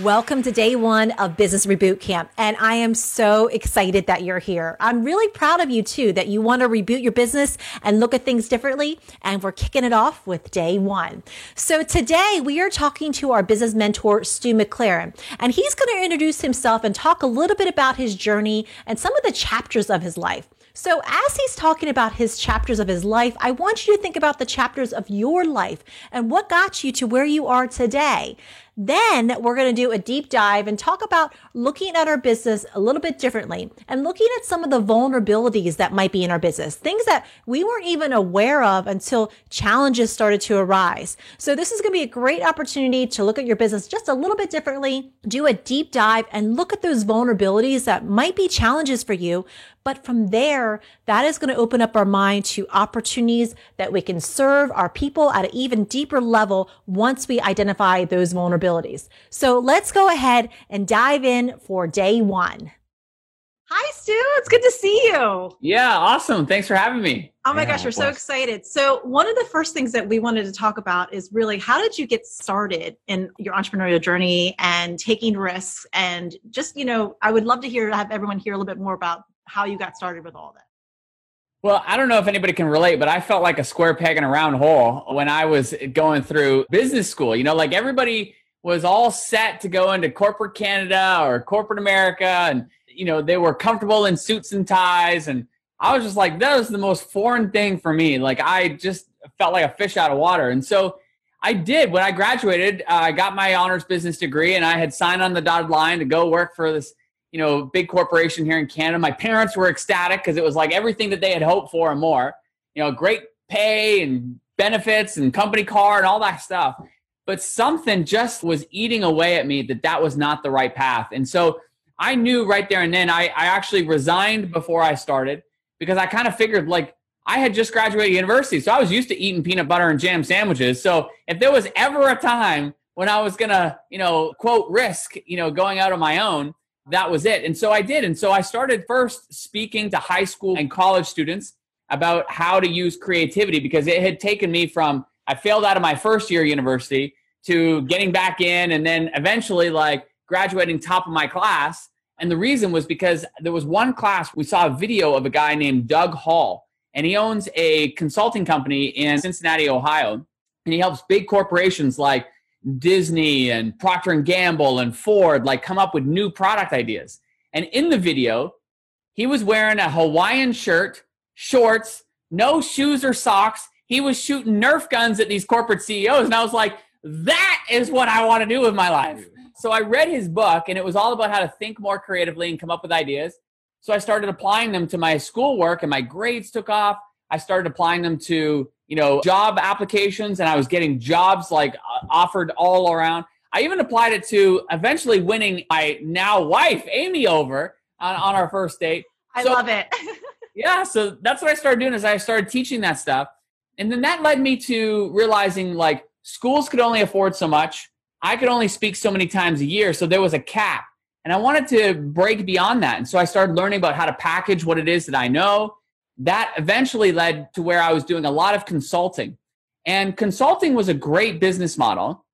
Welcome to day one of Business Reboot Camp. And I am so excited that you're here. I'm really proud of you too, that you want to reboot your business and look at things differently. And we're kicking it off with day one. So today we are talking to our business mentor, Stu McLaren, and he's going to introduce himself and talk a little bit about his journey and some of the chapters of his life. So, as he's talking about his chapters of his life, I want you to think about the chapters of your life and what got you to where you are today. Then we're going to do a deep dive and talk about looking at our business a little bit differently and looking at some of the vulnerabilities that might be in our business, things that we weren't even aware of until challenges started to arise. So this is going to be a great opportunity to look at your business just a little bit differently, do a deep dive and look at those vulnerabilities that might be challenges for you, but from there, that is going to open up our mind to opportunities that we can serve our people at an even deeper level once we identify those vulnerabilities. So let's go ahead and dive in for day one. Hi, Stu. It's good to see you. Yeah, awesome. Thanks for having me. Oh my yeah, gosh, we're so excited. So, one of the first things that we wanted to talk about is really how did you get started in your entrepreneurial journey and taking risks? And just, you know, I would love to hear, have everyone hear a little bit more about how you got started with all that. Well, I don't know if anybody can relate, but I felt like a square peg in a round hole when I was going through business school. You know, like everybody was all set to go into corporate Canada or corporate America and you know, they were comfortable in suits and ties and I was just like that was the most foreign thing for me. Like I just felt like a fish out of water. And so I did when I graduated, uh, I got my honors business degree and I had signed on the dotted line to go work for this you know, big corporation here in Canada. My parents were ecstatic because it was like everything that they had hoped for and more. You know, great pay and benefits and company car and all that stuff. But something just was eating away at me that that was not the right path. And so I knew right there and then I, I actually resigned before I started because I kind of figured like I had just graduated university. So I was used to eating peanut butter and jam sandwiches. So if there was ever a time when I was going to, you know, quote, risk, you know, going out on my own, that was it. And so I did. And so I started first speaking to high school and college students about how to use creativity because it had taken me from I failed out of my first year of university to getting back in and then eventually like graduating top of my class. And the reason was because there was one class we saw a video of a guy named Doug Hall and he owns a consulting company in Cincinnati, Ohio. And he helps big corporations like Disney and Procter and Gamble and Ford like come up with new product ideas. And in the video, he was wearing a Hawaiian shirt, shorts, no shoes or socks. He was shooting Nerf guns at these corporate CEOs. And I was like, that is what I want to do with my life. So I read his book, and it was all about how to think more creatively and come up with ideas. So I started applying them to my schoolwork, and my grades took off. I started applying them to you know, job applications and I was getting jobs like offered all around. I even applied it to eventually winning my now wife, Amy, over on, on our first date. I so, love it. yeah. So that's what I started doing is I started teaching that stuff. And then that led me to realizing like schools could only afford so much. I could only speak so many times a year. So there was a cap. And I wanted to break beyond that. And so I started learning about how to package what it is that I know that eventually led to where I was doing a lot of consulting. And consulting was a great business model,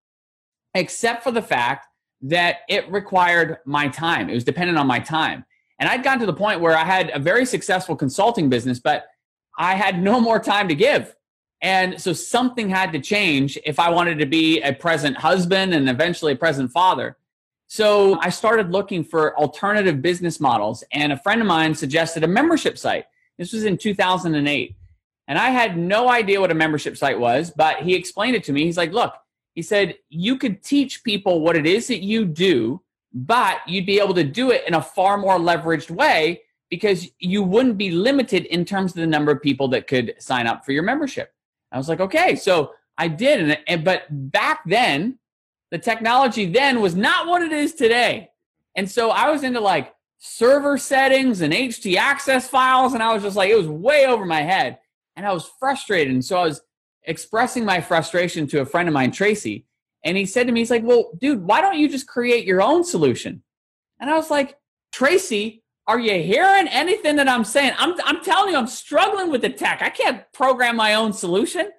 except for the fact that it required my time. It was dependent on my time. And I'd gotten to the point where I had a very successful consulting business, but I had no more time to give. And so something had to change if I wanted to be a present husband and eventually a present father. So I started looking for alternative business models. And a friend of mine suggested a membership site. This was in 2008. And I had no idea what a membership site was, but he explained it to me. He's like, look, he said, you could teach people what it is that you do, but you'd be able to do it in a far more leveraged way because you wouldn't be limited in terms of the number of people that could sign up for your membership. I was like, okay. So I did. And, but back then, the technology then was not what it is today. And so I was into like server settings and htaccess files and i was just like it was way over my head. And i was frustrated. And so i was expressing my frustration to a friend of mine tracy. And he said to me he's like well dude why don't you just create your own solution? And i was like tracy are you hearing anything that i'm saying? I'm, I'm telling you i'm struggling with the tech. I can't program my own solution.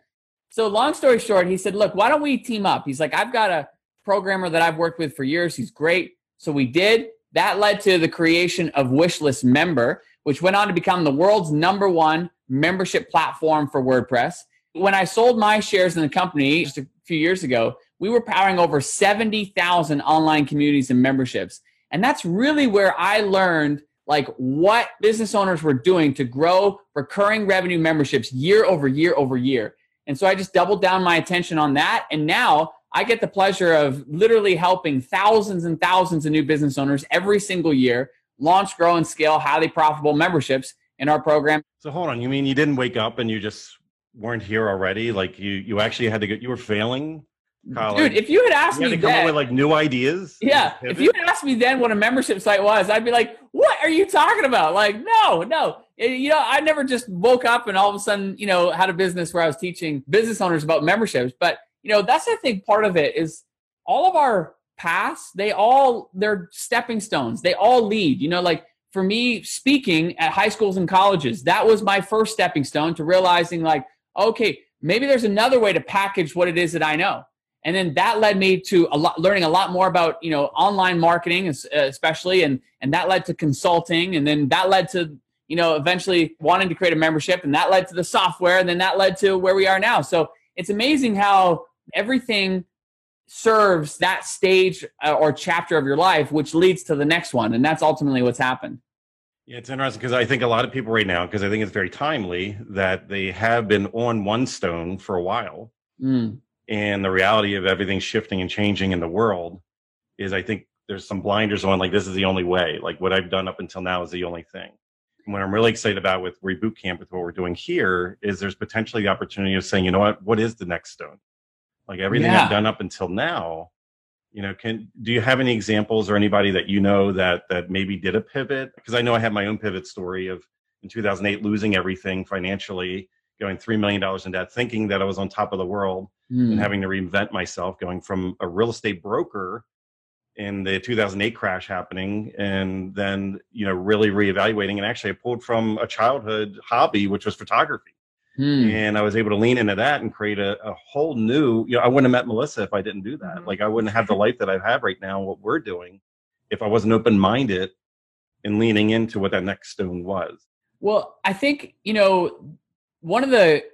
So long story short he said look why don't we team up? He's like i've got a programmer that i've worked with for years. He's great. So we did that led to the creation of Wishlist Member, which went on to become the world's number one membership platform for WordPress. When I sold my shares in the company just a few years ago, we were powering over 70,000 online communities and memberships. And that's really where I learned like what business owners were doing to grow recurring revenue memberships year over year over year. And so I just doubled down my attention on that. And now I get the pleasure of literally helping thousands and thousands of new business owners every single year launch, grow, and scale highly profitable memberships in our program. So hold on, you mean you didn't wake up and you just weren't here already? Like you, you actually had to get, you were failing. Kyle, Dude, if you had asked you had me to come then, up with like new ideas, yeah. If you had asked me then what a membership site was, I'd be like, "What are you talking about?" Like, no, no. Eh, you know, I never just woke up and all of a sudden, you know, had a business where I was teaching business owners about memberships. But you know, that's I think part of it is all of our paths, they all they're stepping stones. They all lead. You know, like for me speaking at high schools and colleges, that was my first stepping stone to realizing like, okay, maybe there's another way to package what it is that I know. And then that led me to a lot, learning a lot more about you know online marketing, uh, especially, and and that led to consulting, and then that led to you know eventually wanting to create a membership, and that led to the software, and then that led to where we are now. So it's amazing how everything serves that stage uh, or chapter of your life, which leads to the next one. And that's ultimately what's happened. Yeah, it's interesting because I think a lot of people right now, because I think it's very timely, that they have been on one stone for a while. Mm. And the reality of everything shifting and changing in the world is, I think there's some blinders on, like, this is the only way. Like, what I've done up until now is the only thing. And what I'm really excited about with Reboot Camp, with what we're doing here, is there's potentially the opportunity of saying, you know what, what is the next stone? Like everything yeah. I've done up until now, you know, can do you have any examples or anybody that you know that that maybe did a pivot? Because I know I have my own pivot story of in 2008 losing everything financially, going three million dollars in debt, thinking that I was on top of the world, mm. and having to reinvent myself, going from a real estate broker in the 2008 crash happening and then you know really reevaluating and actually i pulled from a childhood hobby which was photography Hmm. And I was able to lean into that and create a, a, whole new, you know, I wouldn't have met Melissa if I didn't do that. Mm-hmm. Like I wouldn't have the life that I have right now, what we're doing, if I wasn't open minded and leaning into what that next stone was. Well, I think, you know, one of the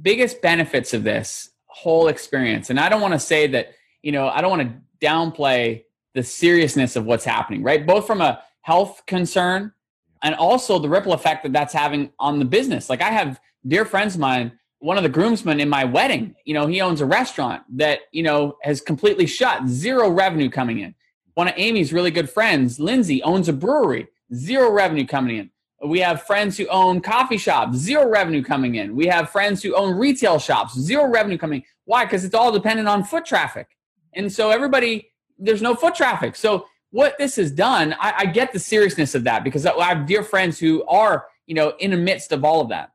biggest benefits of this whole experience, and I don't want to say that, you know, I don't want to downplay the seriousness of what's happening, right? Both from a health concern and also the ripple effect that that's having on the business. Like I have dear friends of mine, one of the groomsmen in my wedding, you know, he owns a restaurant that, you know, has completely shut, zero revenue coming in. One of Amy's really good friends, Lindsay, owns a brewery, zero revenue coming in. We have friends who own coffee shops, zero revenue coming in. We have friends who own retail shops, zero revenue coming. Why? Because it's all dependent on foot traffic. And so everybody, there's no foot traffic. So what this has done, I, I get the seriousness of that because I have dear friends who are, you know, in the midst of all of that.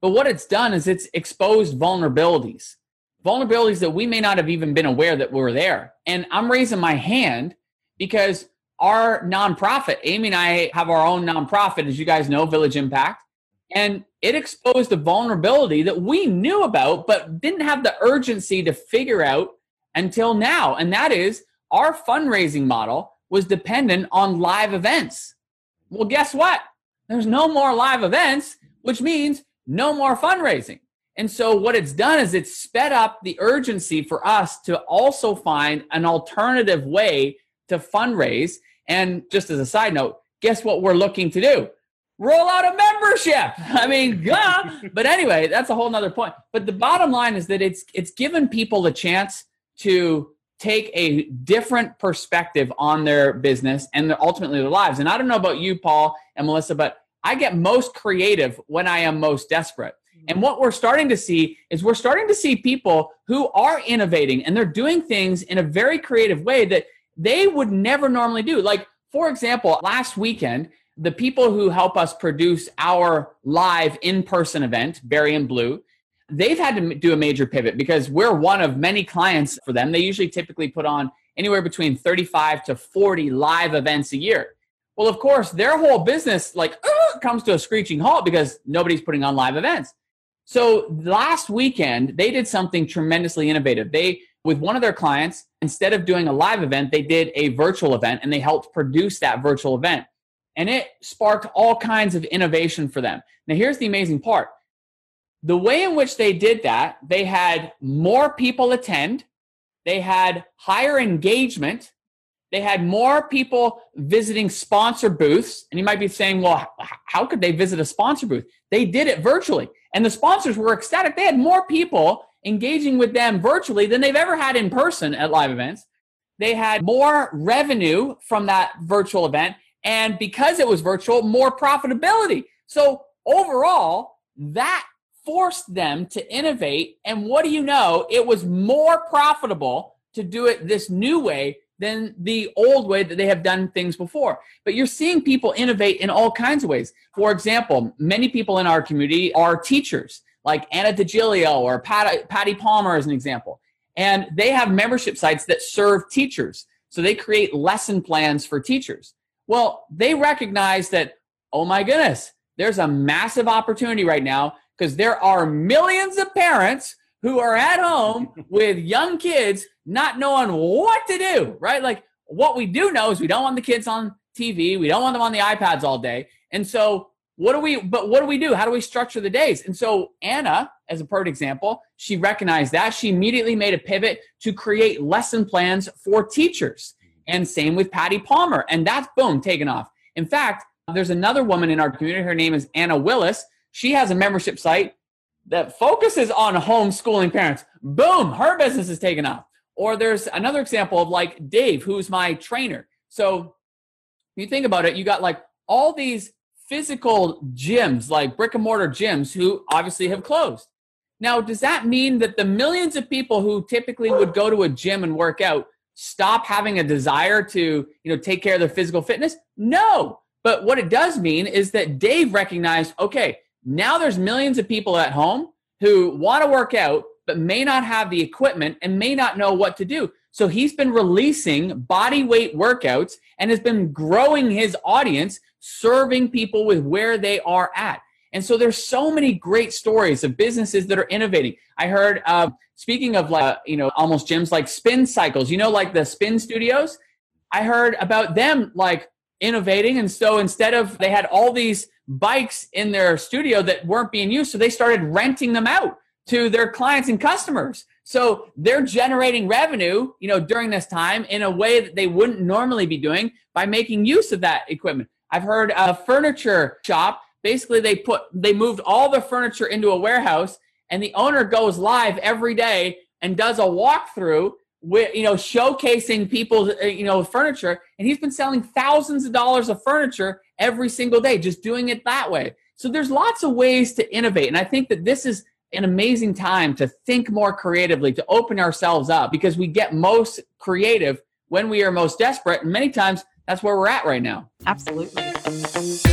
But what it's done is it's exposed vulnerabilities, vulnerabilities that we may not have even been aware that were there. And I'm raising my hand because our nonprofit, Amy and I have our own nonprofit, as you guys know, Village Impact. And it exposed a vulnerability that we knew about, but didn't have the urgency to figure out until now. And that is our fundraising model was dependent on live events. Well, guess what? There's no more live events, which means no more fundraising. And so what it's done is it's sped up the urgency for us to also find an alternative way to fundraise. And just as a side note, guess what we're looking to do? Roll out a membership. I mean, yeah. but anyway, that's a whole nother point. But the bottom line is that it's it's given people the chance to take a different perspective on their business and ultimately their lives. And I don't know about you, Paul and Melissa, but I get most creative when I am most desperate. And what we're starting to see is we're starting to see people who are innovating and they're doing things in a very creative way that they would never normally do. Like, For example, last weekend, the people who help us produce our live in person event, Barry and Blue, they've had to do a major pivot because we're one of many clients for them. They usually typically put on anywhere between 35 to 40 live events a year. Well, of course, their whole business like uh, comes to a screeching halt because nobody's putting on live events. So last weekend, they did something tremendously innovative. They, with one of their clients, instead of doing a live event, they did a virtual event and they helped produce that virtual event. And it sparked all kinds of innovation for them. Now, here's the amazing part the way in which they did that, they had more people attend, they had higher engagement, they had more people visiting sponsor booths. And you might be saying, well, how could they visit a sponsor booth? They did it virtually. And the sponsors were ecstatic. They had more people engaging with them virtually than they've ever had in person at live events. They had more revenue from that virtual event. And because it was virtual, more profitability. So overall, that forced them to innovate. And what do you know? It was more profitable to do it this new way than the old way that they have done things before. But you're seeing people innovate in all kinds of ways. For example, many people in our community are teachers, like Anna DiGilio or Patty, Patty Palmer, as an example. And they have membership sites that serve teachers. So they create lesson plans for teachers. Well, they recognize that, oh my goodness, there's a massive opportunity right now because there are millions of parents who are at home with young kids not knowing what to do, right? Like what we do know is we don't want the kids on TV, we don't want them on the iPads all day. And so what do we but what do we do? How do we structure the days? And so Anna, as a perfect example, she recognized that. She immediately made a pivot to create lesson plans for teachers. And same with Patty Palmer. And that's boom, taken off. In fact, there's another woman in our community. Her name is Anna Willis. She has a membership site that focuses on homeschooling parents. Boom, her business is taken off. Or there's another example of like Dave, who's my trainer. So you think about it, you got like all these physical gyms, like brick and mortar gyms, who obviously have closed. Now, does that mean that the millions of people who typically would go to a gym and work out stop having a desire to, you know, take care of their physical fitness? No. But what it does mean is that Dave recognized, okay, now there's millions of people at home who want to work out, but may not have the equipment and may not know what to do. So he's been releasing body weight workouts and has been growing his audience, serving people with where they are at. And so there's so many great stories of businesses that are innovating. I heard, uh, speaking of like, you know, almost gyms like spin cycles, you know, like the spin studios. I heard about them like innovating. And so instead of, they had all these bikes in their studio that weren't being used. So they started renting them out to their clients and customers. So they're generating revenue, you know, during this time in a way that they wouldn't normally be doing by making use of that equipment. I've heard a furniture shop, basically they put they moved all the furniture into a warehouse and the owner goes live every day and does a walkthrough with you know showcasing people's uh, you know furniture and he's been selling thousands of dollars of furniture every single day just doing it that way. So there's lots of ways to innovate and i think that this is an amazing time to think more creatively to open ourselves up because we get most creative when we are most desperate and many times that's where we're at right now. Absolutely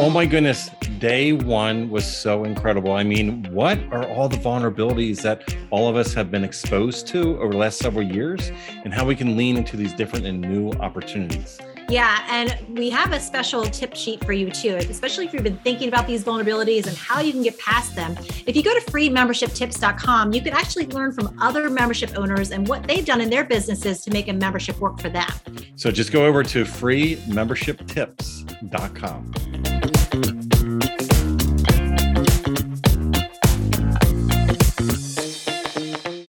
oh my goodness day one was so incredible. I mean, what are all the vulnerabilities that all of us have been exposed to over the last several years and how we can lean into these different and new opportunities? Yeah, and we have a special tip sheet for you too, especially if you've been thinking about these vulnerabilities and how you can get past them. If you go to freemembershiptips.com, you can actually learn from other membership owners and what they've done in their businesses to make a membership work for them. So just go over to freemembershiptips.com. thank you